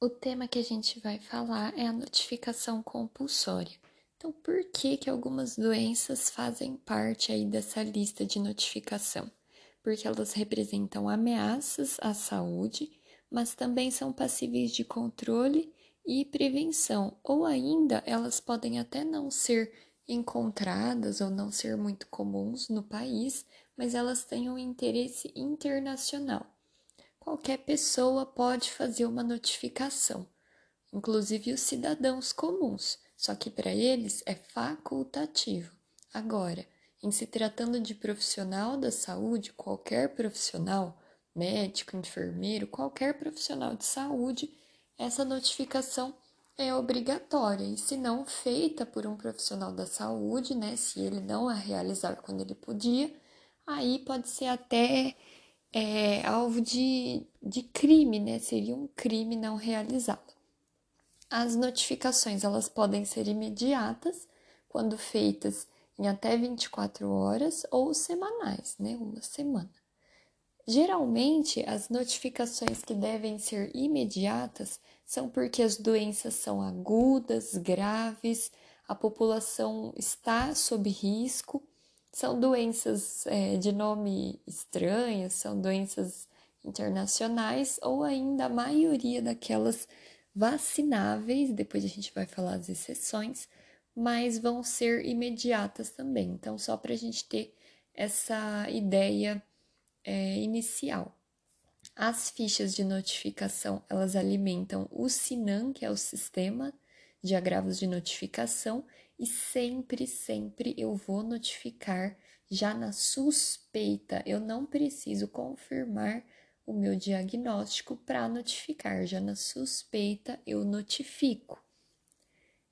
O tema que a gente vai falar é a notificação compulsória. Então, por que que algumas doenças fazem parte aí dessa lista de notificação? Porque elas representam ameaças à saúde, mas também são passíveis de controle e prevenção, ou ainda elas podem até não ser encontradas ou não ser muito comuns no país, mas elas têm um interesse internacional qualquer pessoa pode fazer uma notificação, inclusive os cidadãos comuns, só que para eles é facultativo. Agora, em se tratando de profissional da saúde, qualquer profissional, médico, enfermeiro, qualquer profissional de saúde, essa notificação é obrigatória e se não feita por um profissional da saúde, né, se ele não a realizar quando ele podia, aí pode ser até é, alvo de, de crime, né? Seria um crime não realizado. As notificações elas podem ser imediatas, quando feitas em até 24 horas, ou semanais, né? Uma semana. Geralmente, as notificações que devem ser imediatas são porque as doenças são agudas, graves, a população está sob risco são doenças é, de nome estranho, são doenças internacionais ou ainda a maioria daquelas vacináveis, depois a gente vai falar as exceções, mas vão ser imediatas também. Então, só para a gente ter essa ideia é, inicial. As fichas de notificação, elas alimentam o SINAM, que é o sistema de agravos de notificação, e sempre, sempre eu vou notificar já na suspeita. Eu não preciso confirmar o meu diagnóstico para notificar, já na suspeita eu notifico.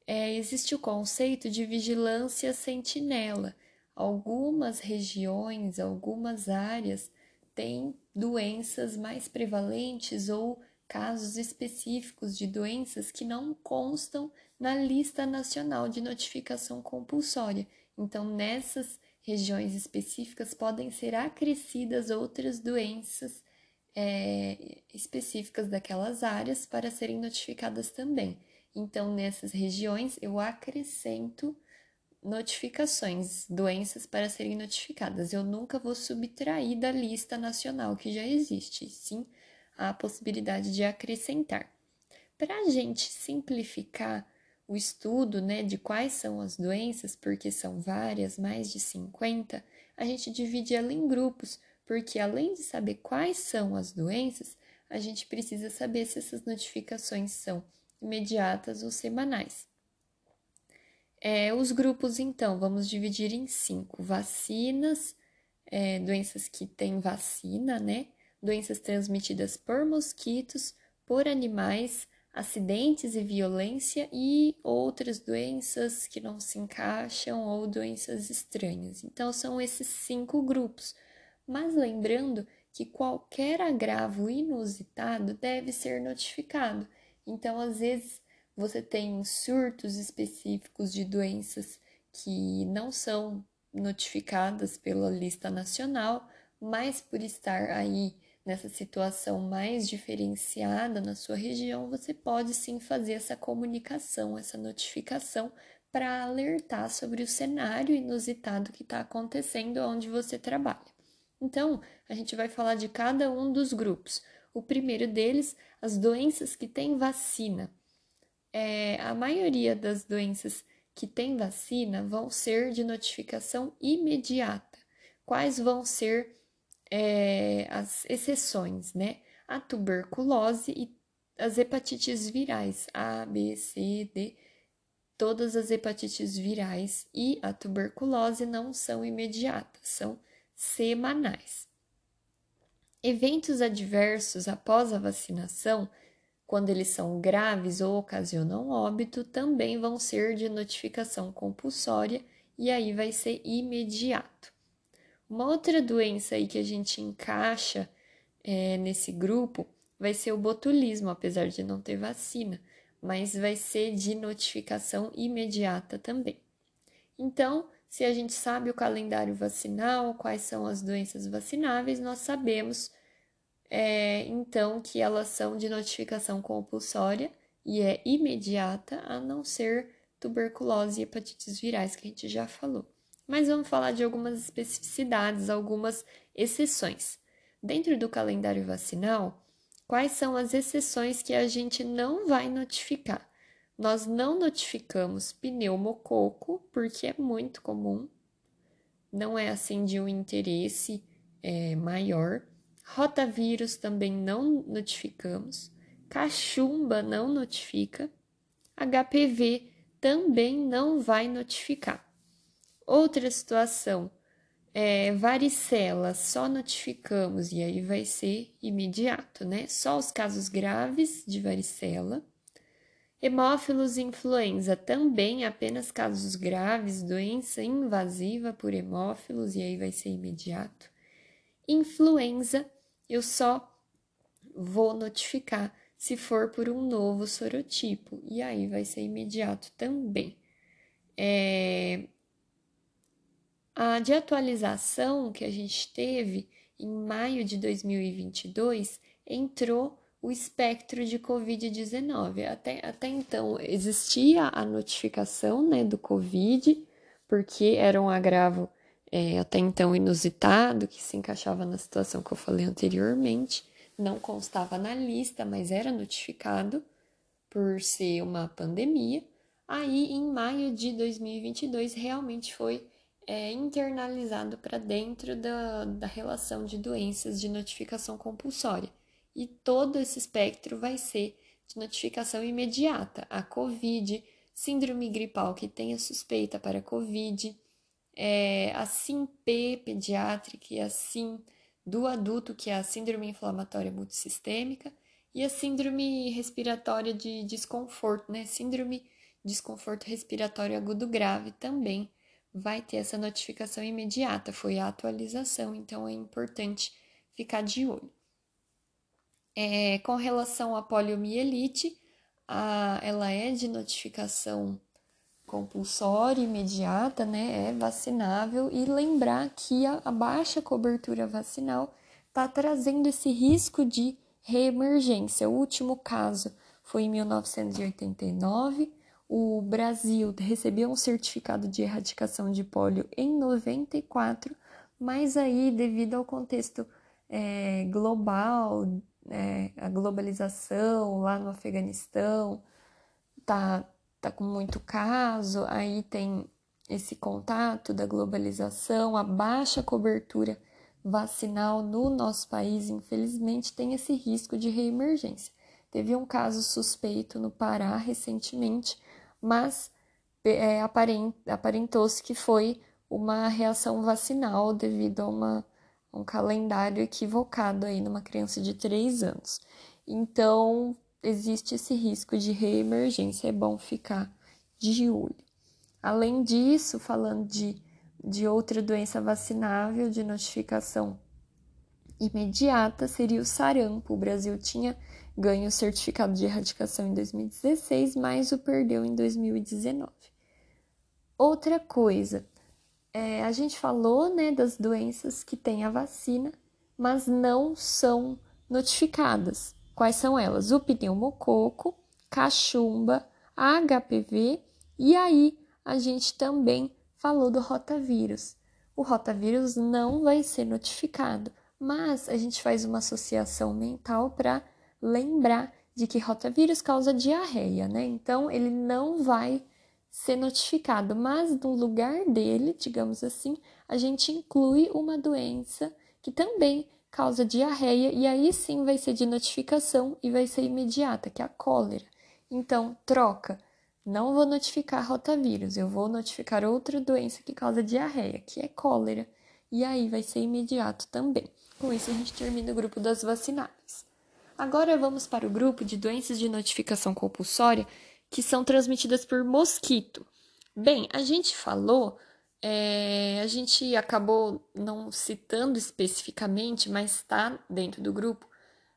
É, existe o conceito de vigilância sentinela. Algumas regiões, algumas áreas têm doenças mais prevalentes ou casos específicos de doenças que não constam na lista nacional de notificação compulsória. Então, nessas regiões específicas podem ser acrescidas outras doenças é, específicas daquelas áreas para serem notificadas também. Então, nessas regiões, eu acrescento notificações, doenças para serem notificadas. Eu nunca vou subtrair da lista nacional que já existe, sim a possibilidade de acrescentar. Para a gente simplificar o estudo né, de quais são as doenças, porque são várias, mais de 50, a gente divide ela em grupos, porque além de saber quais são as doenças, a gente precisa saber se essas notificações são imediatas ou semanais. É, os grupos, então, vamos dividir em cinco: vacinas, é, doenças que têm vacina, né? Doenças transmitidas por mosquitos, por animais, acidentes e violência e outras doenças que não se encaixam ou doenças estranhas. Então, são esses cinco grupos. Mas lembrando que qualquer agravo inusitado deve ser notificado. Então, às vezes, você tem surtos específicos de doenças que não são notificadas pela lista nacional, mas por estar aí nessa situação mais diferenciada na sua região, você pode sim fazer essa comunicação, essa notificação para alertar sobre o cenário inusitado que está acontecendo onde você trabalha. Então, a gente vai falar de cada um dos grupos. O primeiro deles, as doenças que têm vacina. É, a maioria das doenças que têm vacina vão ser de notificação imediata. Quais vão ser é, as exceções, né? A tuberculose e as hepatites virais A, B, C, D, todas as hepatites virais e a tuberculose não são imediatas, são semanais. Eventos adversos após a vacinação, quando eles são graves ou ocasionam óbito, também vão ser de notificação compulsória e aí vai ser imediato. Uma outra doença aí que a gente encaixa é, nesse grupo vai ser o botulismo, apesar de não ter vacina, mas vai ser de notificação imediata também. Então, se a gente sabe o calendário vacinal, quais são as doenças vacináveis, nós sabemos é, então que elas são de notificação compulsória e é imediata, a não ser tuberculose e hepatites virais, que a gente já falou. Mas vamos falar de algumas especificidades, algumas exceções. Dentro do calendário vacinal, quais são as exceções que a gente não vai notificar? Nós não notificamos pneumococo, porque é muito comum, não é assim de um interesse é, maior. Rotavírus também não notificamos. Cachumba não notifica. HPV também não vai notificar. Outra situação, é, varicela, só notificamos e aí vai ser imediato, né? Só os casos graves de varicela. Hemófilos influenza, também apenas casos graves, doença invasiva por hemófilos e aí vai ser imediato. Influenza, eu só vou notificar se for por um novo sorotipo, e aí vai ser imediato também. É... De atualização que a gente teve em maio de 2022 entrou o espectro de Covid-19. Até, até então existia a notificação né, do Covid, porque era um agravo é, até então inusitado, que se encaixava na situação que eu falei anteriormente, não constava na lista, mas era notificado por ser uma pandemia. Aí, em maio de 2022, realmente foi é, internalizado para dentro da, da relação de doenças de notificação compulsória. E todo esse espectro vai ser de notificação imediata. A COVID, síndrome gripal que tenha suspeita para COVID, é, a SIMP pediátrica e a SIM do adulto, que é a síndrome inflamatória multissistêmica, e a síndrome respiratória de desconforto, né? Síndrome desconforto respiratório agudo grave também vai ter essa notificação imediata, foi a atualização, então é importante ficar de olho. É, com relação à poliomielite, a, ela é de notificação compulsória, imediata, né? É vacinável e lembrar que a, a baixa cobertura vacinal está trazendo esse risco de reemergência. O último caso foi em 1989. O Brasil recebeu um certificado de erradicação de pólio em 94, mas aí, devido ao contexto é, global, é, a globalização lá no Afeganistão, tá tá com muito caso, aí tem esse contato da globalização, a baixa cobertura vacinal no nosso país, infelizmente, tem esse risco de reemergência. Teve um caso suspeito no Pará recentemente, mas é, aparentou-se que foi uma reação vacinal devido a uma, um calendário equivocado aí numa criança de 3 anos. Então, existe esse risco de reemergência, é bom ficar de olho. Além disso, falando de, de outra doença vacinável de notificação imediata, seria o sarampo. O Brasil tinha ganho o certificado de erradicação em 2016, mas o perdeu em 2019. Outra coisa, é, a gente falou né, das doenças que têm a vacina, mas não são notificadas. Quais são elas? O pneumococo, cachumba, HPV e aí a gente também falou do rotavírus. O rotavírus não vai ser notificado, mas a gente faz uma associação mental para lembrar de que rotavírus causa diarreia, né? Então ele não vai ser notificado, mas no lugar dele, digamos assim, a gente inclui uma doença que também causa diarreia e aí sim vai ser de notificação e vai ser imediata, que é a cólera. Então, troca. Não vou notificar rotavírus, eu vou notificar outra doença que causa diarreia, que é cólera. E aí vai ser imediato também. Com isso, a gente termina o grupo das vacináveis. Agora vamos para o grupo de doenças de notificação compulsória que são transmitidas por mosquito. Bem, a gente falou é, a gente acabou não citando especificamente, mas está dentro do grupo,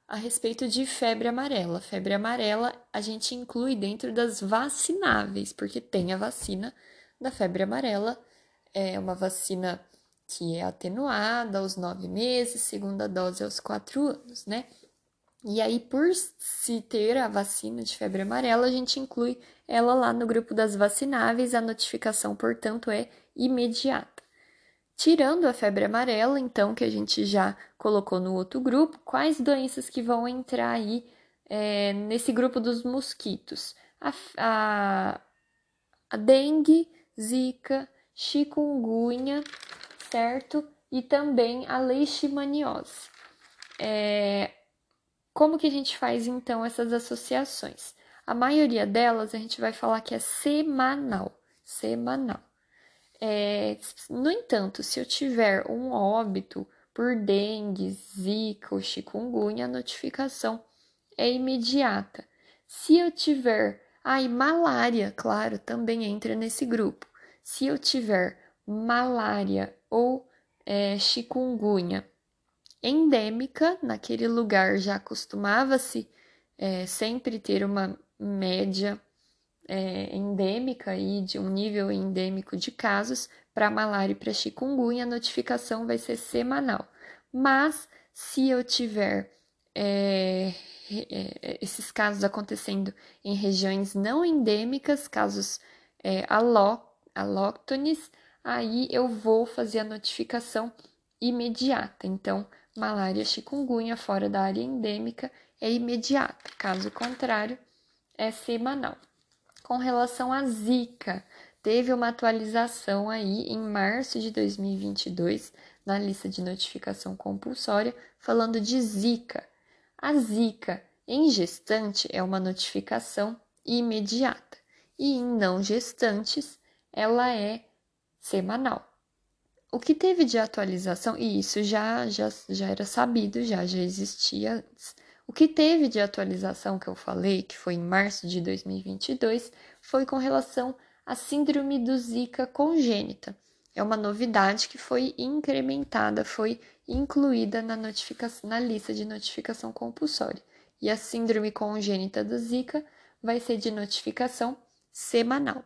a respeito de febre amarela. Febre amarela a gente inclui dentro das vacináveis, porque tem a vacina da febre amarela, é uma vacina que é atenuada aos nove meses, segunda dose aos quatro anos, né? E aí, por se ter a vacina de febre amarela, a gente inclui ela lá no grupo das vacináveis, a notificação, portanto, é imediata. Tirando a febre amarela, então, que a gente já colocou no outro grupo, quais doenças que vão entrar aí é, nesse grupo dos mosquitos? A, a, a dengue, zika, chikungunya, certo? E também a leishmaniose. É, como que a gente faz então essas associações? A maioria delas a gente vai falar que é semanal, semanal. É, no entanto, se eu tiver um óbito por dengue, zika ou chikungunya, a notificação é imediata. Se eu tiver, ai, ah, malária, claro, também entra nesse grupo. Se eu tiver malária ou é, chikungunya endêmica, naquele lugar já costumava-se é, sempre ter uma média é, endêmica e de um nível endêmico de casos para malária e para chikungunya, a notificação vai ser semanal. Mas se eu tiver é, é, esses casos acontecendo em regiões não endêmicas, casos é, aló, alóctones, aí eu vou fazer a notificação imediata. Então, malária, chikungunya fora da área endêmica é imediata. Caso contrário, é semanal. Com relação à Zika, teve uma atualização aí em março de 2022 na lista de notificação compulsória falando de Zika. A Zika em gestante é uma notificação imediata e em não gestantes ela é semanal. O que teve de atualização, e isso já, já, já era sabido, já, já existia antes, o que teve de atualização que eu falei, que foi em março de 2022, foi com relação à síndrome do Zika congênita. É uma novidade que foi incrementada, foi incluída na, notificação, na lista de notificação compulsória. E a síndrome congênita do Zika vai ser de notificação semanal.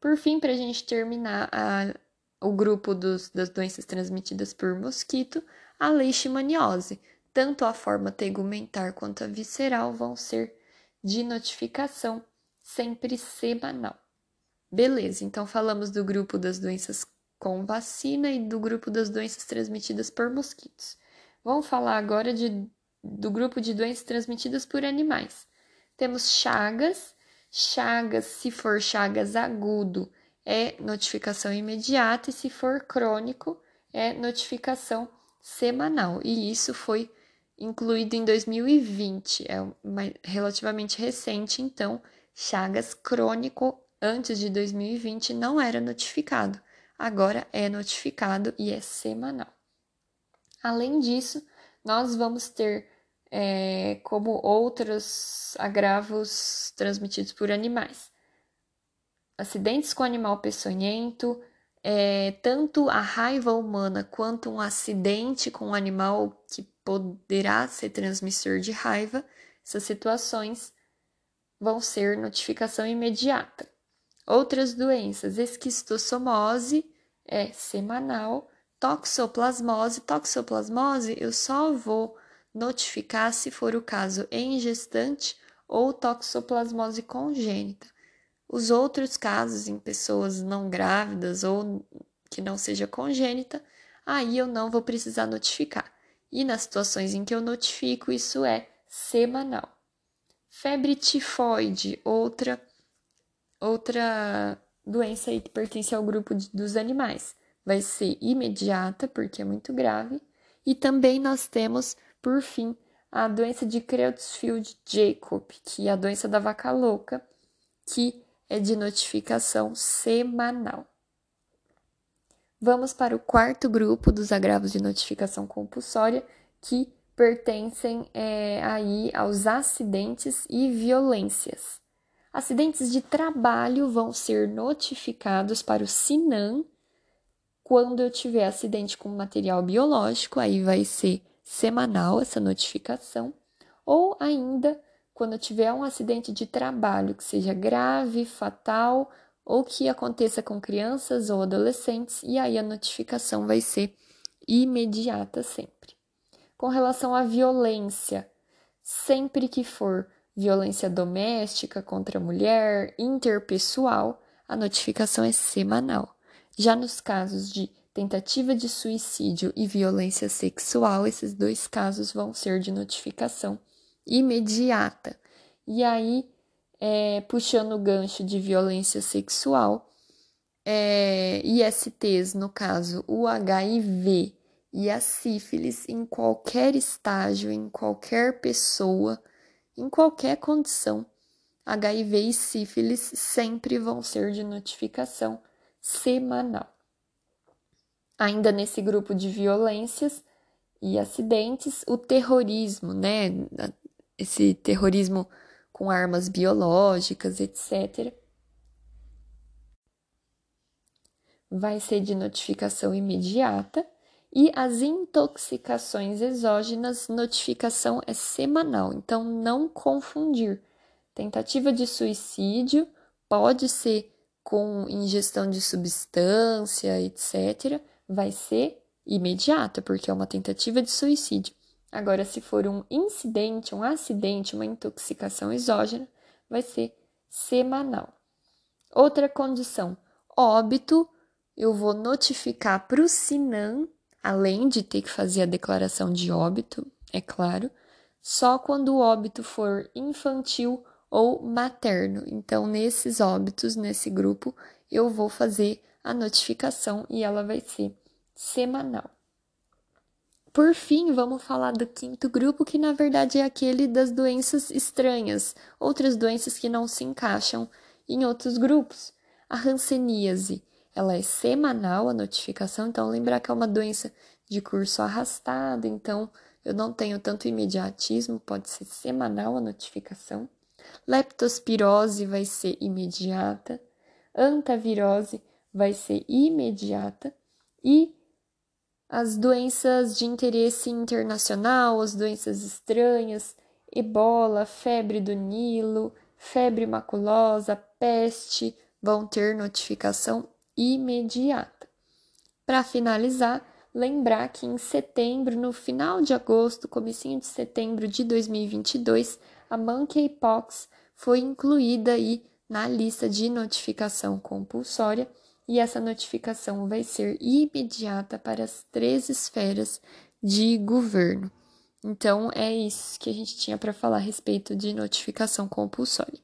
Por fim, para a gente terminar a, o grupo dos, das doenças transmitidas por mosquito, a leishmaniose tanto a forma tegumentar quanto a visceral vão ser de notificação sempre semanal. Beleza, então falamos do grupo das doenças com vacina e do grupo das doenças transmitidas por mosquitos. Vamos falar agora de, do grupo de doenças transmitidas por animais. Temos chagas. Chagas, se for chagas agudo, é notificação imediata, e se for crônico, é notificação semanal. E isso foi incluído em 2020, é relativamente recente, então Chagas crônico antes de 2020 não era notificado, agora é notificado e é semanal. Além disso, nós vamos ter é, como outros agravos transmitidos por animais. Acidentes com animal peçonhento, é, tanto a raiva humana quanto um acidente com um animal que poderá ser transmissor de raiva, essas situações vão ser notificação imediata. Outras doenças, esquistossomose é semanal, toxoplasmose, toxoplasmose eu só vou notificar se for o caso em gestante ou toxoplasmose congênita. Os outros casos em pessoas não grávidas ou que não seja congênita, aí eu não vou precisar notificar. E nas situações em que eu notifico, isso é semanal. Febre tifoide, outra outra doença aí que pertence ao grupo de, dos animais. Vai ser imediata, porque é muito grave. E também nós temos, por fim, a doença de Creutzfeldt-Jakob, que é a doença da vaca louca, que é de notificação semanal. Vamos para o quarto grupo dos agravos de notificação compulsória, que pertencem é, aí aos acidentes e violências. Acidentes de trabalho vão ser notificados para o SINAM quando eu tiver acidente com material biológico, aí vai ser semanal essa notificação, ou ainda quando tiver um acidente de trabalho que seja grave, fatal ou que aconteça com crianças ou adolescentes, e aí a notificação vai ser imediata sempre. Com relação à violência, sempre que for violência doméstica contra a mulher, interpessoal, a notificação é semanal. Já nos casos de tentativa de suicídio e violência sexual, esses dois casos vão ser de notificação imediata. E aí, é, puxando o gancho de violência sexual, é, ISTs, no caso, o HIV e a sífilis, em qualquer estágio, em qualquer pessoa, em qualquer condição, HIV e sífilis sempre vão ser de notificação semanal. Ainda nesse grupo de violências e acidentes, o terrorismo, né? Esse terrorismo com armas biológicas, etc. Vai ser de notificação imediata e as intoxicações exógenas, notificação é semanal, então não confundir. Tentativa de suicídio pode ser com ingestão de substância, etc., vai ser imediata, porque é uma tentativa de suicídio. Agora, se for um incidente, um acidente, uma intoxicação exógena, vai ser semanal. Outra condição, óbito, eu vou notificar para o SINAM, além de ter que fazer a declaração de óbito, é claro, só quando o óbito for infantil ou materno. Então, nesses óbitos, nesse grupo, eu vou fazer a notificação e ela vai ser semanal. Por fim, vamos falar do quinto grupo, que na verdade é aquele das doenças estranhas, outras doenças que não se encaixam em outros grupos. A hanseníase, ela é semanal a notificação, então lembrar que é uma doença de curso arrastado, então eu não tenho tanto imediatismo, pode ser semanal a notificação. Leptospirose vai ser imediata, antavirose vai ser imediata e as doenças de interesse internacional, as doenças estranhas, ebola, febre do Nilo, febre maculosa, peste, vão ter notificação imediata. Para finalizar, lembrar que em setembro, no final de agosto, comecinho de setembro de 2022, a monkeypox foi incluída aí na lista de notificação compulsória e essa notificação vai ser imediata para as três esferas de governo. Então, é isso que a gente tinha para falar a respeito de notificação compulsória.